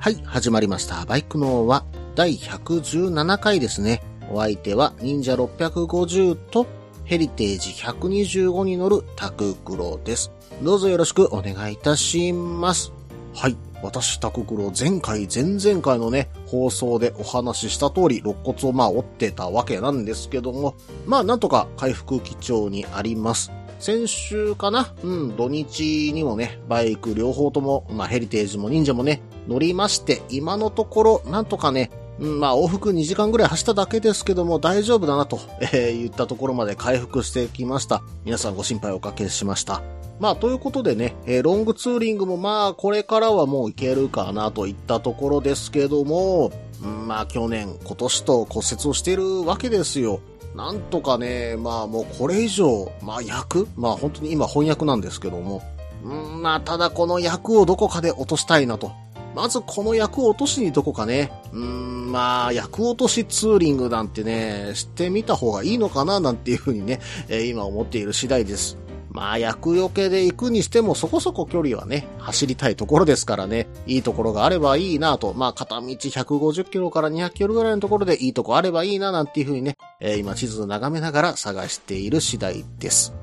はい、始まりました。バイクのは第117回ですね。お相手は忍者650とヘリテージ125に乗るタククロです。どうぞよろしくお願いいたします。はい。私、タククロ、前回、前々回のね、放送でお話しした通り、肋骨をまあ折ってたわけなんですけども、まあなんとか回復基調にあります。先週かな？うん、土日にもね、バイク両方とも、まあヘリテージも忍者もね、乗りまして、今のところ、なんとかね、うん、まあ往復2時間ぐらい走っただけですけども大丈夫だなと、えー言ったところまで回復してきました。皆さんご心配おかけしました。まあということでね、えーロングツーリングもまあこれからはもう行けるかなといったところですけども、まあ去年、今年と骨折をしているわけですよ。なんとかね、まあもうこれ以上、まあ役まあ本当に今翻訳なんですけども、うん、まあただこの役をどこかで落としたいなと。まずこの役を落としにどこかね、うん、まあ、役落としツーリングなんてね、してみた方がいいのかななんていうふうにね、えー今思っている次第です。まあ、役よけで行くにしてもそこそこ距離はね、走りたいところですからね、いいところがあればいいなと、まあ、片道150キロから200キロぐらいのところでいいとこあればいいななんていうふうにね、えー今地図を眺めながら探している次第です。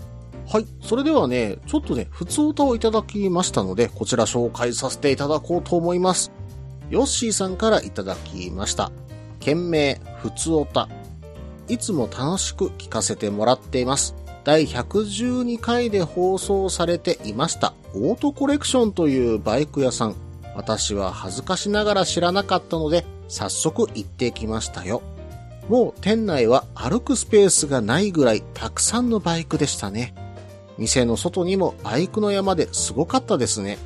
はい。それではね、ちょっとね、普通歌をいただきましたので、こちら紹介させていただこうと思います。ヨッシーさんからいただきました。件名、普通歌。いつも楽しく聞かせてもらっています。第112回で放送されていました、オートコレクションというバイク屋さん。私は恥ずかしながら知らなかったので、早速行ってきましたよ。もう店内は歩くスペースがないぐらいたくさんのバイクでしたね。店の外にもバイクの山ですごかったですね。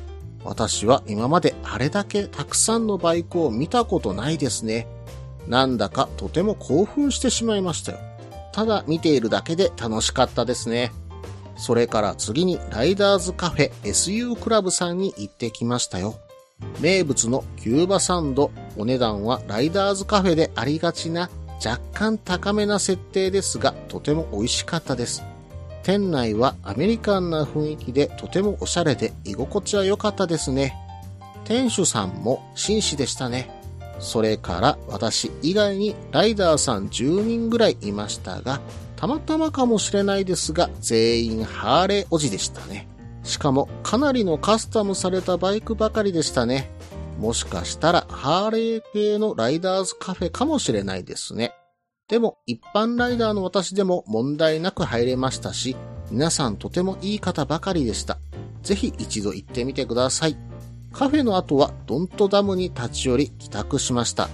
私は今まであれだけたくさんのバイクを見たことないですね。なんだかとても興奮してしまいましたよ。ただ見ているだけで楽しかったですね。それから次にライダーズカフェ SU クラブさんに行ってきましたよ。名物のキューバサンド、お値段はライダーズカフェでありがちな若干高めな設定ですが、とても美味しかったです。店内はアメリカンな雰囲気でとてもおしゃれで居心地は良かったですね。店主さんも紳士でしたね。それから私以外にライダーさん10人ぐらいいましたが、たまたまかもしれないですが、全員ハーレーおじでしたね。しかもかなりのカスタムされたバイクばかりでしたね。もしかしたらハーレー系のライダーズカフェかもしれないですね。でも一般ライダーの私でも問題なく入れましたし、皆さんとてもいい方ばかりでした。ぜひ一度行ってみてください。カフェの後はドントダムに立ち寄り帰宅しました。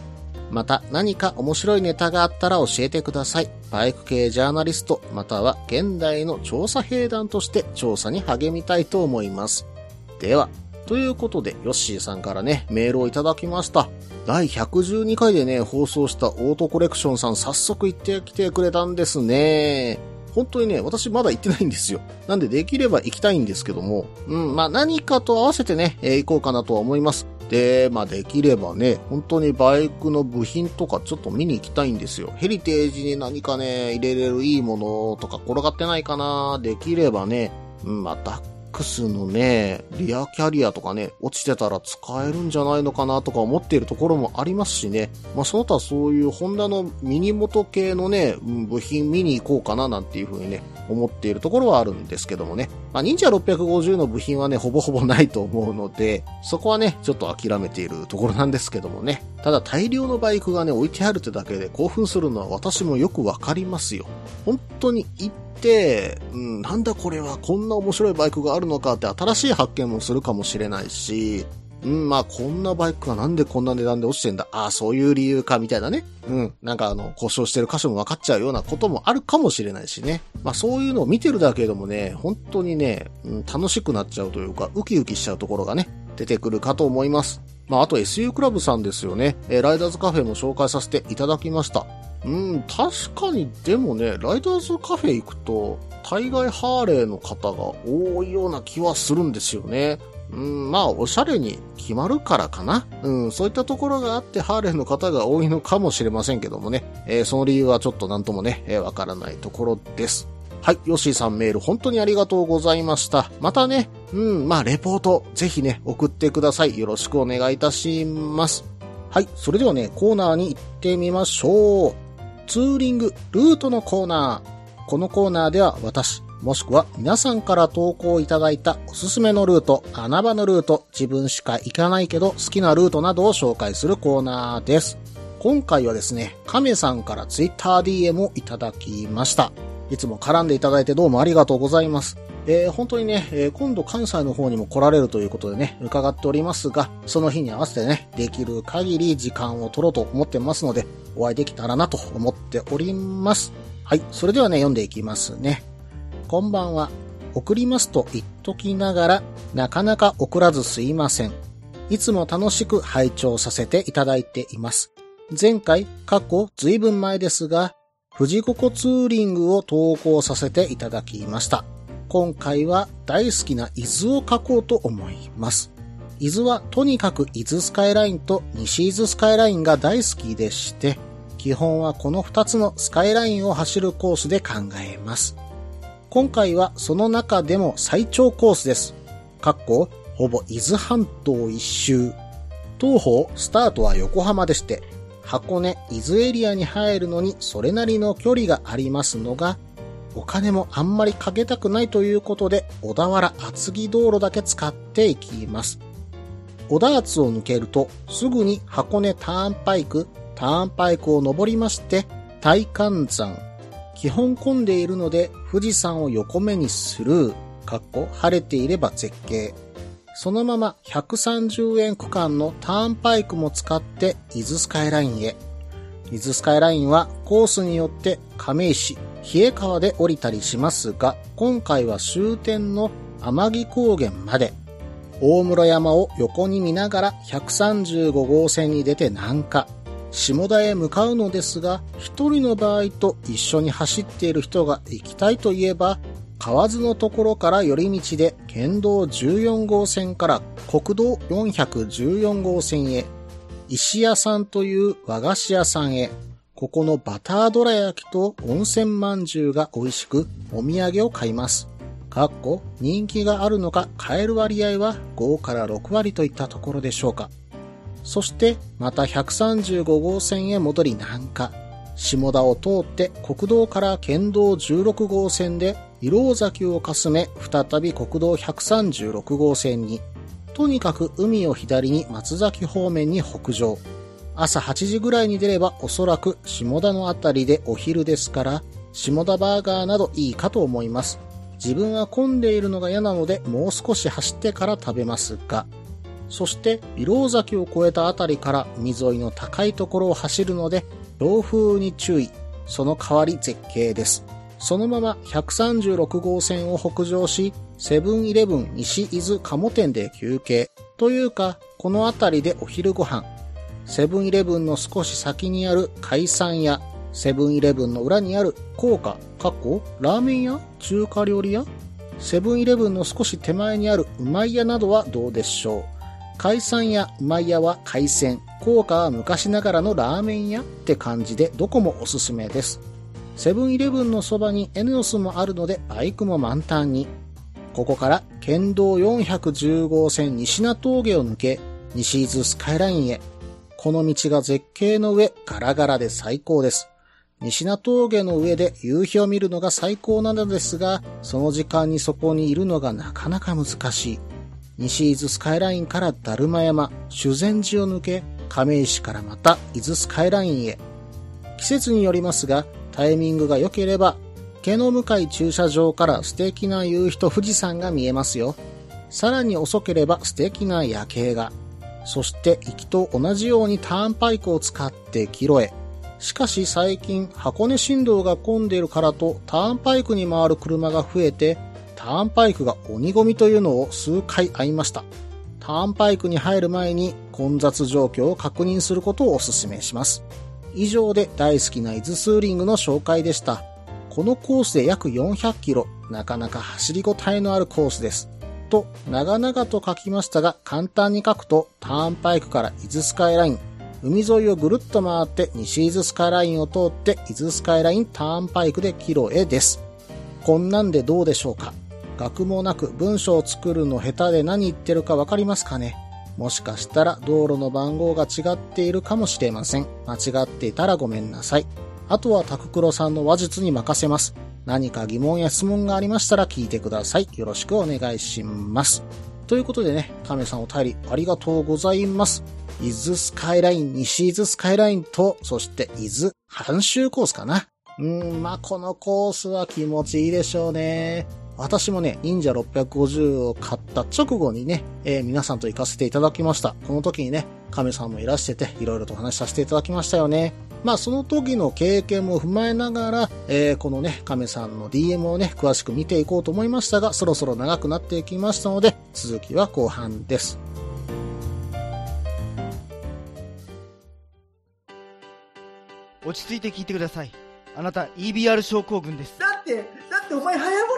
また何か面白いネタがあったら教えてください。バイク系ジャーナリストまたは現代の調査兵団として調査に励みたいと思います。では、ということで、ヨッシーさんからね、メールをいただきました。第112回でね、放送したオートコレクションさん早速行ってきてくれたんですね。本当にね、私まだ行ってないんですよ。なんでできれば行きたいんですけども、うん、まあ何かと合わせてね、えー行こうかなとは思います。で、まあできればね、本当にバイクの部品とかちょっと見に行きたいんですよ。ヘリテージに何かね、入れれるいいものとか転がってないかなできればね、うん、まあのね、リアキャリアとかね、落ちてたら使えるんじゃないのかなとか思っているところもありますしね。まあその他そういうホンダのミニモト系のね、部品見に行こうかななんていうふうにね、思っているところはあるんですけどもね。まあ忍者650の部品はね、ほぼほぼないと思うので、そこはね、ちょっと諦めているところなんですけどもね。ただ大量のバイクがね、置いてあるってだけで興奮するのは私もよくわかりますよ。本当に行って、うん、なんだこれはこんな面白いバイクがあるのかって新しい発見もするかもしれないし、うん、まあこんなバイクがなんでこんな値段で落ちてんだ。ああ、そういう理由か、みたいなね。うん、なんかあの、故障してる箇所も分かっちゃうようなこともあるかもしれないしね。まあそういうのを見てるだけでもね、本当にね、うん、楽しくなっちゃうというか、ウキウキしちゃうところがね、出てくるかと思います。まあ、あと SU クラブさんですよね。えー、ライダーズカフェも紹介させていただきました。うん、確かにでもね、ライダーズカフェ行くと、大概ハーレーの方が多いような気はするんですよね。うん、まあ、おしゃれに決まるからかな。うん、そういったところがあってハーレーの方が多いのかもしれませんけどもね。えー、その理由はちょっとなんともね、えー、わからないところです。はい、ヨッシーさんメール本当にありがとうございました。またね、うん、まあ、レポート、ぜひね、送ってください。よろしくお願いいたします。はい、それではね、コーナーに行ってみましょう。ツーリング、ルートのコーナー。このコーナーでは私、もしくは皆さんから投稿いただいたおすすめのルート、穴場のルート、自分しか行かないけど好きなルートなどを紹介するコーナーです。今回はですね、亀さんから TwitterDM をいただきました。いつも絡んでいただいてどうもありがとうございます。えー、本当にね、えー、今度関西の方にも来られるということでね、伺っておりますが、その日に合わせてね、できる限り時間を取ろうと思ってますので、お会いできたらなと思っております。はい、それではね、読んでいきますね。こんばんは。送りますと言っときながら、なかなか送らずすいません。いつも楽しく拝聴させていただいています。前回、過去ずいぶん前ですが、富士五湖ツーリングを投稿させていただきました。今回は大好きな伊豆を書こうと思います。伊豆はとにかく伊豆スカイラインと西伊豆スカイラインが大好きでして、基本はこの2つのスカイラインを走るコースで考えます。今回はその中でも最長コースです。かっこ、ほぼ伊豆半島一周。当方、スタートは横浜でして、箱根、伊豆エリアに入るのにそれなりの距離がありますのが、お金もあんまりかけたくないということで、小田原厚木道路だけ使っていきます。小田厚を抜けると、すぐに箱根ターンパイク、ターンパイクを登りまして、大観山。基本混んでいるので、富士山を横目にする、かっこ晴れていれば絶景。そのまま130円区間のターンパイクも使って伊豆スカイラインへ。伊豆スカイラインはコースによって亀石、冷え川で降りたりしますが、今回は終点の天城高原まで、大室山を横に見ながら135号線に出て南下、下田へ向かうのですが、一人の場合と一緒に走っている人が行きたいといえば、河津のところから寄り道で県道14号線から国道414号線へ、石屋さんという和菓子屋さんへ、ここのバターどら焼きと温泉まんじゅうが美味しくお土産を買います。かっこ人気があるのか買える割合は5から6割といったところでしょうか。そしてまた135号線へ戻り南下。下田を通って国道から県道16号線で色崎をかすめ再び国道136号線に、とにかく海を左に松崎方面に北上。朝8時ぐらいに出ればおそらく下田のあたりでお昼ですから、下田バーガーなどいいかと思います。自分は混んでいるのが嫌なのでもう少し走ってから食べますが、そして色崎を越えたあたりから海沿いの高いところを走るので、強風に注意。その代わり絶景です。そのまま136号線を北上し、セブンイレブン西伊豆鴨店で休憩。というか、この辺りでお昼ご飯。セブンイレブンの少し先にある海産屋、セブンイレブンの裏にある高架、過去、ラーメン屋？中華料理屋？セブンイレブンの少し手前にあるうまい屋などはどうでしょう海産屋、うまい屋は海鮮、高架は昔ながらのラーメン屋って感じでどこもおすすめです。セブンイレブンのそばにエネオスもあるのでバイクも満タンに。ここから県道410号線西名峠を抜け、西伊豆スカイラインへ。この道が絶景の上、ガラガラで最高です。西名峠の上で夕日を見るのが最高なのですが、その時間にそこにいるのがなかなか難しい。西伊豆スカイラインからだるま山、修善寺を抜け、亀石からまた伊豆スカイラインへ。季節によりますが、タイミングが良ければ、毛の向かい駐車場から素敵な夕日と富士山が見えますよ。さらに遅ければ素敵な夜景が。そして行きと同じようにターンパイクを使ってキロへ。しかし最近箱根振動が混んでいるからとターンパイクに回る車が増えてターンパイクが鬼ゴミというのを数回会いました。ターンパイクに入る前に混雑状況を確認することをお勧めします。以上で大好きな伊豆スーリングの紹介でした。このコースで約400キロ、なかなか走りごたえのあるコースです。と、長々と書きましたが、簡単に書くと、ターンパイクから伊豆スカイライン、海沿いをぐるっと回って西伊豆スカイラインを通って伊豆スカイラインターンパイクでキロへです。こんなんでどうでしょうか？学もなく文章を作るの下手で何言ってるかわかりますかね？もしかしたら道路の番号が違っているかもしれません。間違っていたらごめんなさい。あとはタククロさんの話術に任せます。何か疑問や質問がありましたら聞いてください。よろしくお願いします。ということでね、亀さんお便りありがとうございます。伊豆スカイライン、西伊豆スカイラインと、そして伊豆半周コースかな。うん、まあ、このコースは気持ちいいでしょうね。私もね、忍者650を買った直後にね、えー、皆さんと行かせていただきました。この時にね、亀さんもいらしてて、いろいろとお話しさせていただきましたよね。まあ、その時の経験も踏まえながら、えー、このね、亀さんの DM をね、詳しく見ていこうと思いましたが、そろそろ長くなっていきましたので、続きは後半です。落ち着いて聞いてください。あなた EBR 症候群です。だって、だってお前ハヤボルト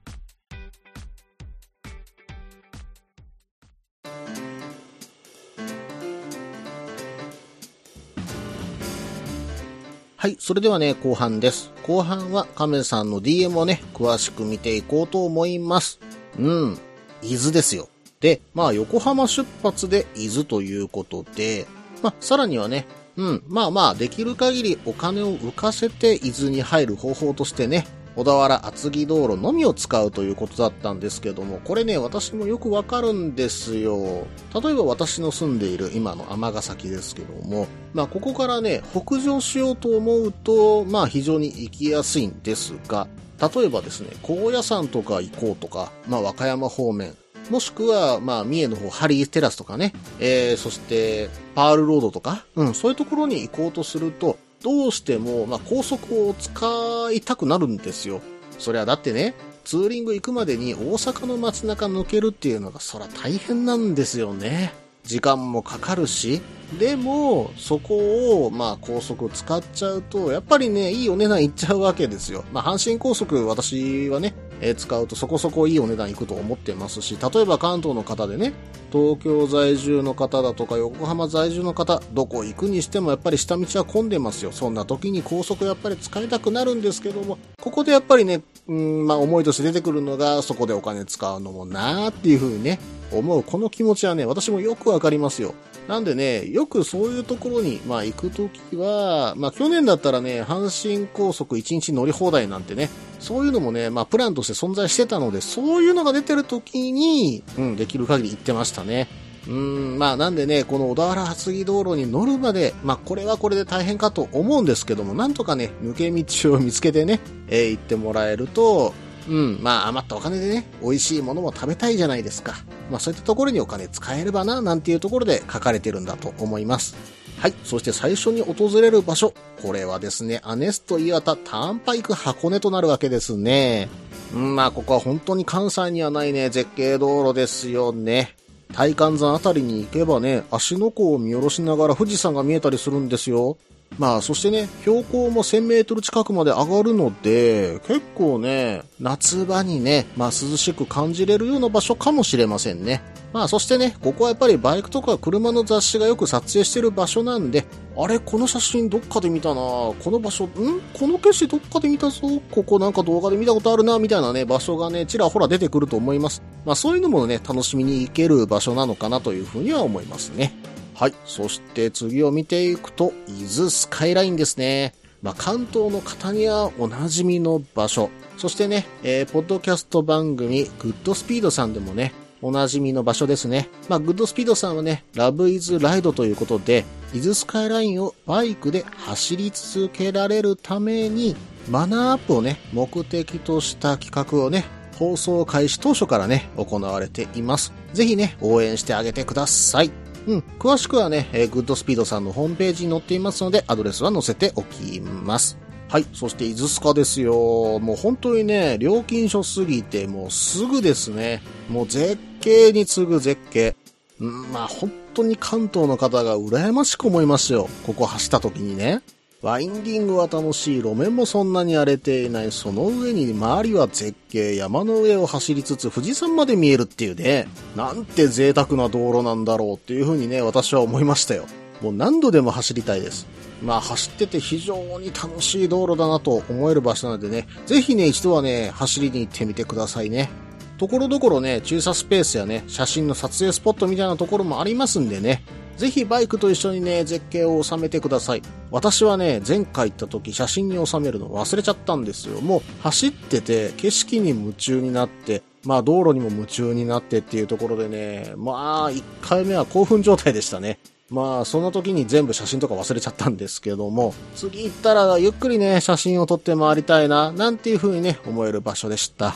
はい、それではね、後半です。後半は亀さんの DM をね、詳しく見ていこうと思います。うん、伊豆ですよ。で、まあ、横浜出発で伊豆ということで、まあ、さらにはね、うん、まあまあ、できる限りお金を浮かせて伊豆に入る方法としてね、小田原厚木道路のみを使うということだったんですけども、これね、私もよくわかるんですよ。例えば私の住んでいる今の尼崎ですけども、まあここからね、北上しようと思うと、まあ非常に行きやすいんですが、例えばですね、高野山とか行こうとか、まあ和歌山方面、もしくは、まあ、三重の方、ハリーテラスとかね、えー、そして、パールロードとか、うん、そういうところに行こうとすると、どうしても、まあ、高速を使いたくなるんですよ。そりゃだってね、ツーリング行くまでに大阪の街中抜けるっていうのがそら大変なんですよね。時間もかかるし、でも、そこを、まあ、高速使っちゃうと、やっぱりね、いいお値段いっちゃうわけですよ。まあ、阪神高速、私はね、え使うとそこそこいいお値段いくと思ってますし、例えば関東の方でね、東京在住の方だとか横浜在住の方、どこ行くにしてもやっぱり下道は混んでますよ。そんな時に高速やっぱり使いたくなるんですけども、ここでやっぱりね、うん、まあ思いとして出てくるのが、そこでお金使うのもなーっていう風にね、思うこの気持ちはね、私もよくわかりますよ。なんでね、よくそういうところに、まあ行くときは、まあ去年だったらね、阪神高速1日乗り放題なんてね、そういうのもね、まあプランとして存在してたので、そういうのが出てるときに、うん、できる限り行ってましたね。うん、まあなんでね、この小田原厚木道路に乗るまで、まあこれはこれで大変かと思うんですけども、なんとかね、抜け道を見つけてね、えー、行ってもらえると、うん、まあ余ったお金でね、美味しいものも食べたいじゃないですか。まあそういったところにお金使えればな、なんていうところで書かれてるんだと思います。はい。そして最初に訪れる場所。これはですね、アネスト岩田ターンパイク箱根となるわけですね。うん、まあここは本当に関西にはないね、絶景道路ですよね。大観山あたりに行けばね、芦ノ湖を見下ろしながら富士山が見えたりするんですよ。まあ、そしてね、標高も1000メートル近くまで上がるので、結構ね、夏場にね、まあ涼しく感じれるような場所かもしれませんね。まあそしてね、ここはやっぱりバイクとか車の雑誌がよく撮影してる場所なんで、あれ、この写真どっかで見たなこの場所、ん？この景色どっかで見たぞここなんか動画で見たことあるなみたいなね、場所がね、ちらほら出てくると思います。まあそういうのもね、楽しみに行ける場所なのかなというふうには思いますね。はい。そして次を見ていくと、伊豆スカイラインですね。まあ、関東の方にはおなじみの場所。そしてね、えー、ポッドキャスト番組、グッドスピードさんでもね、おなじみの場所ですね。まあ、グッドスピードさんはね、ラブ伊豆ライドということで、伊豆スカイラインをバイクで走り続けられるために、マナーアップをね、目的とした企画をね、放送開始当初からね、行われています。ぜひね、応援してあげてください。うん、詳しくはね、えーグッドスピードさんのホームページに載っていますので、アドレスは載せておきます。はい。そして、イズスカですよ。もう本当にね、料金所すぎて、もうすぐですね。もう絶景に次ぐ絶景。うん、まあ本当に関東の方が羨ましく思いますよ。ここ走った時にね。ワインディングは楽しい、路面もそんなに荒れていない、その上に周りは絶景、山の上を走りつつ富士山まで見えるっていうね、なんて贅沢な道路なんだろうっていう風にね、私は思いましたよ。もう何度でも走りたいです。まあ走ってて非常に楽しい道路だなと思える場所なのでね、ぜひね、一度はね、走りに行ってみてくださいね。ところどころね、駐車スペースやね、写真の撮影スポットみたいなところもありますんでね、ぜひバイクと一緒にね、絶景を収めてください。私はね、前回行った時写真に収めるの忘れちゃったんですよ。もう走ってて景色に夢中になって、まあ道路にも夢中になってっていうところでね、まあ1回目は興奮状態でしたね。まあその時に全部写真とか忘れちゃったんですけども、次行ったらゆっくりね、写真を撮って回りたいな、なんていう風にね、思える場所でした。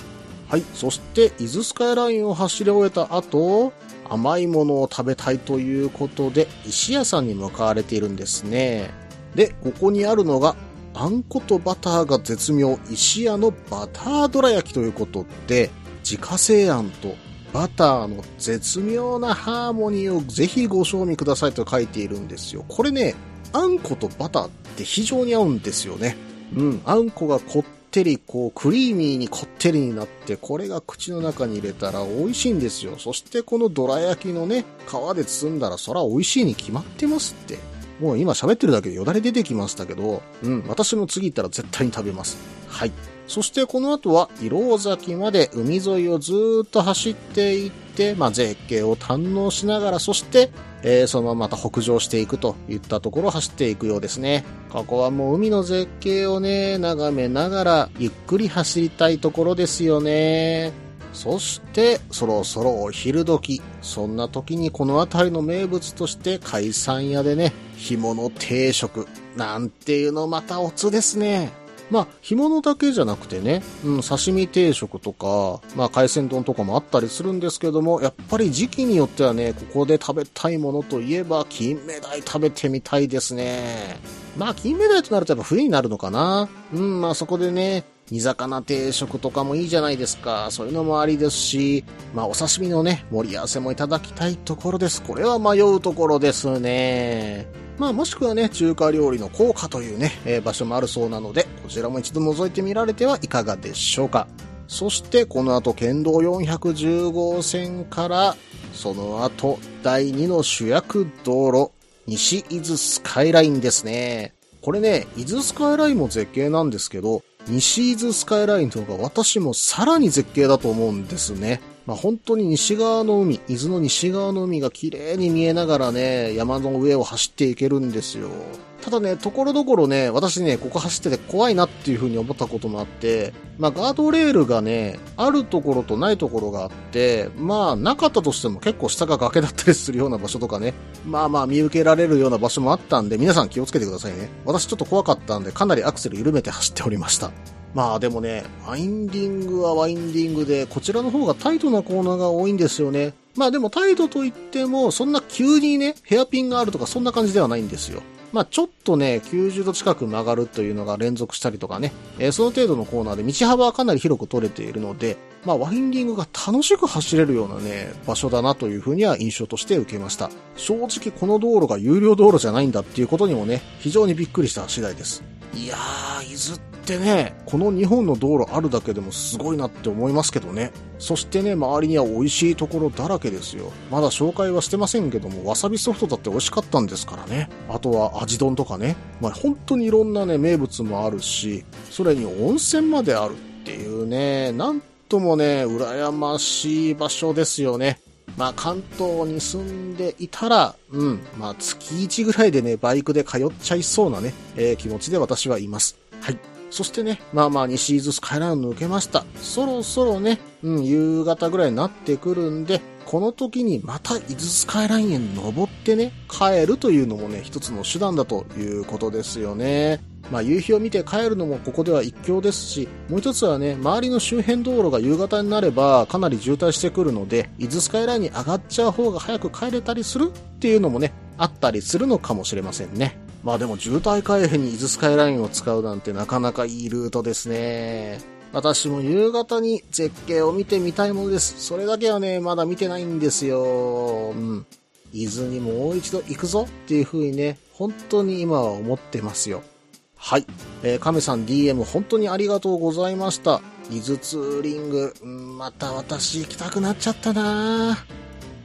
はい。そして、伊豆スカイラインを走り終えた後、甘いものを食べたいということで、石屋さんに向かわれているんですね。で、ここにあるのが、あんことバターが絶妙、石屋のバターどら焼きということで、自家製あんとバターの絶妙なハーモニーをぜひご賞味くださいと書いているんですよ。これね、あんことバターって非常に合うんですよね。うん、あんこがこってり、こう、クリーミーにこってりになって、これが口の中に入れたら美味しいんですよ。そしてこのどら焼きのね、皮で包んだらそら美味しいに決まってますって。もう今喋ってるだけでよだれ出てきましたけど、うん、私も次行ったら絶対に食べます。はい。そしてこの後は、色尾崎まで海沿いをずっと走っていって、てまあ、絶景を堪能しながら、そして、えーそのまままた北上していくといったところを走っていくようですね。ここはもう海の絶景をね、眺めながら、ゆっくり走りたいところですよね。そして、そろそろお昼時。そんな時にこの辺りの名物として海産屋でね、干物定食。なんていうのまたおつですね。まあ、干物だけじゃなくてね、うん、刺身定食とか、まあ、海鮮丼とかもあったりするんですけども、やっぱり時期によってはね、ここで食べたいものといえば、金目鯛食べてみたいですね。まあ、金目鯛となるとやっぱ冬になるのかな。うん、まあそこでね、煮魚定食とかもいいじゃないですか。そういうのもありですし、まあお刺身のね、盛り合わせもいただきたいところです。これは迷うところですね。まあもしくはね、中華料理の効果というね、えー場所もあるそうなので、こちらも一度覗いてみられてはいかがでしょうか。そしてこの後県道410号線から、その後第2の主役道路、西伊豆スカイラインですね。これね、伊豆スカイラインも絶景なんですけど、西伊豆スカイラインとか私もさらに絶景だと思うんですね。まあ本当に西側の海、伊豆の西側の海が綺麗に見えながらね、山の上を走っていけるんですよ。ただね、ところどころね、私ね、ここ走ってて怖いなっていう風に思ったこともあって、まあガードレールがね、あるところとないところがあって、まあなかったとしても結構下が崖だったりするような場所とかね、まあまあ見受けられるような場所もあったんで、皆さん気をつけてくださいね。私ちょっと怖かったんで、かなりアクセル緩めて走っておりました。まあでもね、ワインディングはワインディングで、こちらの方がタイトなコーナーが多いんですよね。まあでもタイトといっても、そんな急にね、ヘアピンがあるとかそんな感じではないんですよ。まあちょっとね、90度近く曲がるというのが連続したりとかね、えーその程度のコーナーで道幅はかなり広く取れているので、まあワインディングが楽しく走れるようなね、場所だなというふうには印象として受けました。正直この道路が有料道路じゃないんだっていうことにもね、非常にびっくりした次第です。いやー、伊豆ってね、この日本の道路あるだけでもすごいなって思いますけどね。そしてね、周りには美味しいところだらけですよ。まだ紹介はしてませんけども、わさびソフトだって美味しかったんですからね。あとは味丼とかね。まあ本当にいろんなね、名物もあるし、それに温泉まであるっていうね、なんともね、羨ましい場所ですよね。まあ関東に住んでいたら、うん、まあ月1ぐらいでね、バイクで通っちゃいそうなね、えー気持ちで私はいます。はい。そしてね、まあまあ西伊豆スカイライン抜けました。そろそろね、うん、夕方ぐらいになってくるんで、この時にまた伊豆スカイラインへ登ってね、帰るというのもね、一つの手段だということですよね。まあ夕日を見て帰るのもここでは一興ですし、もう一つはね、周りの周辺道路が夕方になればかなり渋滞してくるので、伊豆スカイラインに上がっちゃう方が早く帰れたりするっていうのもね、あったりするのかもしれませんね。まあでも渋滞回避に伊豆スカイラインを使うなんてなかなかいいルートですね。私も夕方に絶景を見てみたいものです。それだけはね、まだ見てないんですよ。うん。伊豆にもう一度行くぞっていう風にね、本当に今は思ってますよ。はい。えー、亀さん DM 本当にありがとうございました。伊豆ツーリング、また私行きたくなっちゃったな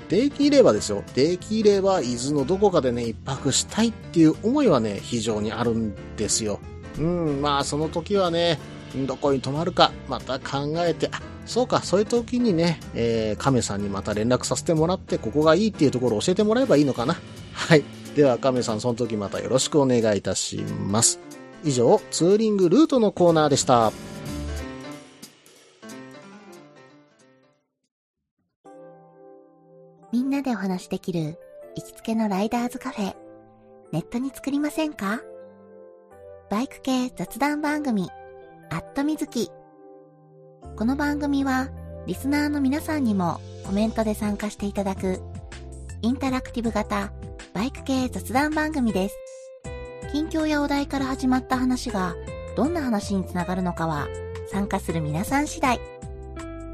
できればですよ。できれば伊豆のどこかでね、一泊したいっていう思いはね、非常にあるんですよ。うん、まあその時はね、どこに泊まるか、また考えて、あ、そうか、そういう時にね、えー、亀さんにまた連絡させてもらって、ここがいいっていうところを教えてもらえばいいのかな。はい。では、亀さん、その時またよろしくお願いいたします。以上、ツーリングルートのコーナーでした。みんなでお話しできる行きつけのライダーズカフェ、ネットに作りませんか？バイク系雑談番組、アットみずき。この番組は、リスナーの皆さんにもコメントで参加していただく、インタラクティブ型バイク系雑談番組です。近況やお題から始まった話が、どんな話につながるのかは、参加する皆さん次第。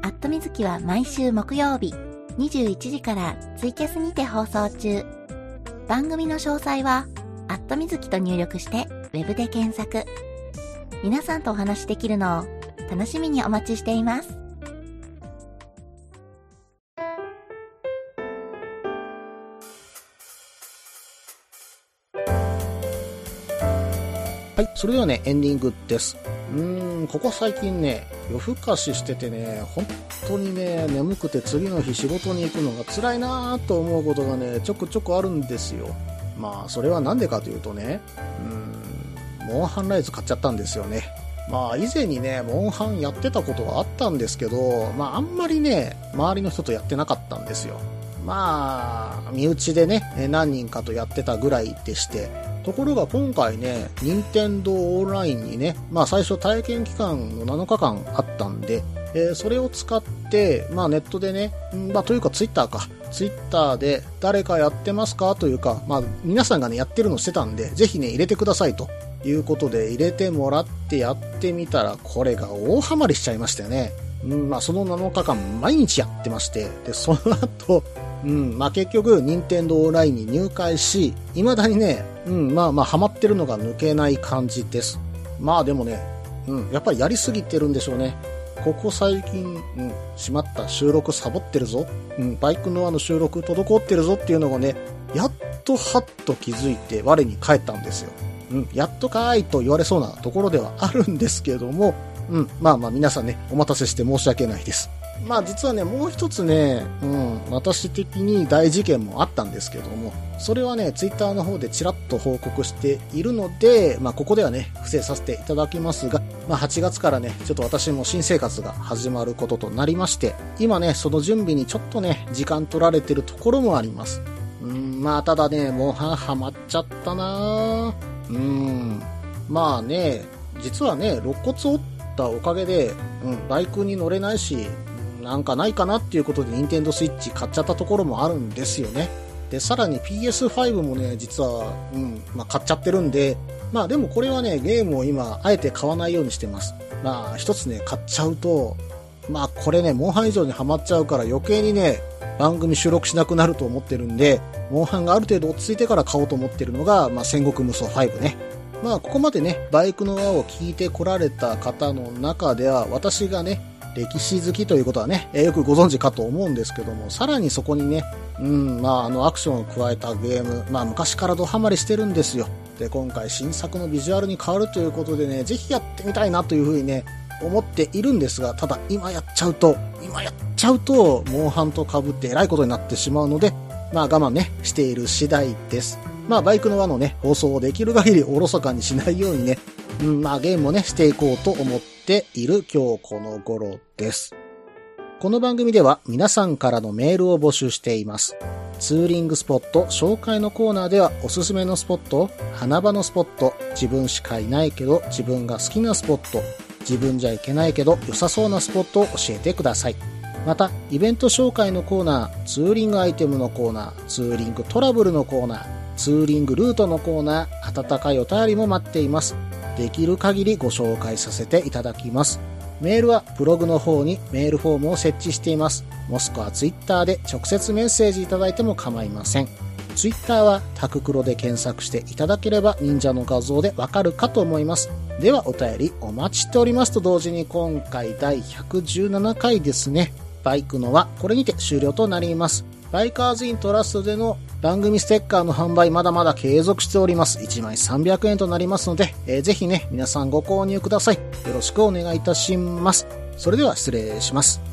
アットみずきは毎週木曜日、21時からツイキャスにて放送中。番組の詳細は、アットみずきと入力して、ウェブで検索。皆さんとお話しできるのを楽しみにお待ちしています。はい、それではね、エンディングです。うーん、ここ最近ね、夜更かししててね、本当にね、眠くて次の日仕事に行くのが辛いなぁと思うことがね、ちょくちょくあるんですよ。まあ、それはなんでかというとね、うーん、モンハンライズ買っちゃったんですよね。まあ、以前にね、モンハンやってたことはあったんですけど、まあ、あんまりね、周りの人とやってなかったんですよ。まあ、身内でね、何人かとやってたぐらいでして、ところが今回ね、任天堂オンラインにね、まあ最初体験期間の7日間あったんで、えーそれを使って、まあネットでね、まあというかツイッターか、ツイッターで誰かやってますかというか、まあ皆さんがね、やってるのしてたんで、ぜひね、入れてくださいということで入れてもらってやってみたら、これが大ハマりしちゃいましたよね。うん、まあその7日間毎日やってまして、で、その後、うん、まあ結局、任天堂オンラインに入会し、未だにね、うん、まあまあハマってるのが抜けない感じです。まあでもね、うん、やっぱりやりすぎてるんでしょうね。ここ最近、うん、しまった収録サボってるぞ。うん、バイクのあの収録滞ってるぞっていうのがね、やっとはっと気づいて我に返ったんですよ。うん、やっとかーいと言われそうなところではあるんですけども、うん、まあまあ皆さんね、お待たせして申し訳ないです。まあ実はね、もう一つね、うん、私的に大事件もあったんですけども、それはね、ツイッターの方でちらっと報告しているので、まあここではね、伏せさせていただきますが、まあ8月からね、ちょっと私も新生活が始まることとなりまして、今ね、その準備にちょっとね、時間取られてるところもあります。うん、まあただね、もうはハマっちゃったなうん、まあね、実はね、肋骨折ったおかげで、うん、バイクに乗れないし、なんかないかなっていうことで、任天堂スイッチ買っちゃったところもあるんですよね。で、さらに PS5 もね、実は、うん、まあ、買っちゃってるんで、まあでもこれはね、ゲームを今、あえて買わないようにしてます。まあ、一つね、買っちゃうと、まあこれね、モンハン以上にハマっちゃうから余計にね、番組収録しなくなると思ってるんで、モンハンがある程度落ち着いてから買おうと思ってるのが、まあ戦国無双5ね。まあここまでね、バイクの輪を聞いてこられた方の中では、私がね、歴史好きということはね、えーよくご存知かと思うんですけども、さらにそこにね、うん、まああのアクションを加えたゲーム、まあ昔からドハマりしてるんですよ。で、今回新作のビジュアルに変わるということでね、ぜひやってみたいなというふうにね、思っているんですが、ただ今やっちゃうと、今やっちゃうと、モンハンと被ってえらいことになってしまうので、まあ我慢ね、している次第です。まあバイクの輪のね、放送をできる限りおろそかにしないようにね、うん、まあゲームをね、していこうと思ってている今日この頃です。この番組では皆さんからのメールを募集しています。ツーリングスポット紹介のコーナーではおすすめのスポット、花場のスポット、自分しかいないけど自分が好きなスポット、自分じゃいけないけど良さそうなスポットを教えてください。また、イベント紹介のコーナー、ツーリングアイテムのコーナー、ツーリングトラブルのコーナー、ツーリングルートのコーナー、温かいお便りも待っています。できる限りご紹介させていただきます。メールはブログの方にメールフォームを設置しています。もしくはツイッターで直接メッセージいただいても構いません。ツイッターはタククロで検索していただければ忍者の画像でわかるかと思います。ではお便りお待ちしておりますと同時に今回第117回ですね。バイクのはこれにて終了となります。ライカーズイントラストでの番組ステッカーの販売まだまだ継続しております。1枚300円となりますので、えーぜひね、皆さんご購入ください。よろしくお願いいたします。それでは失礼します。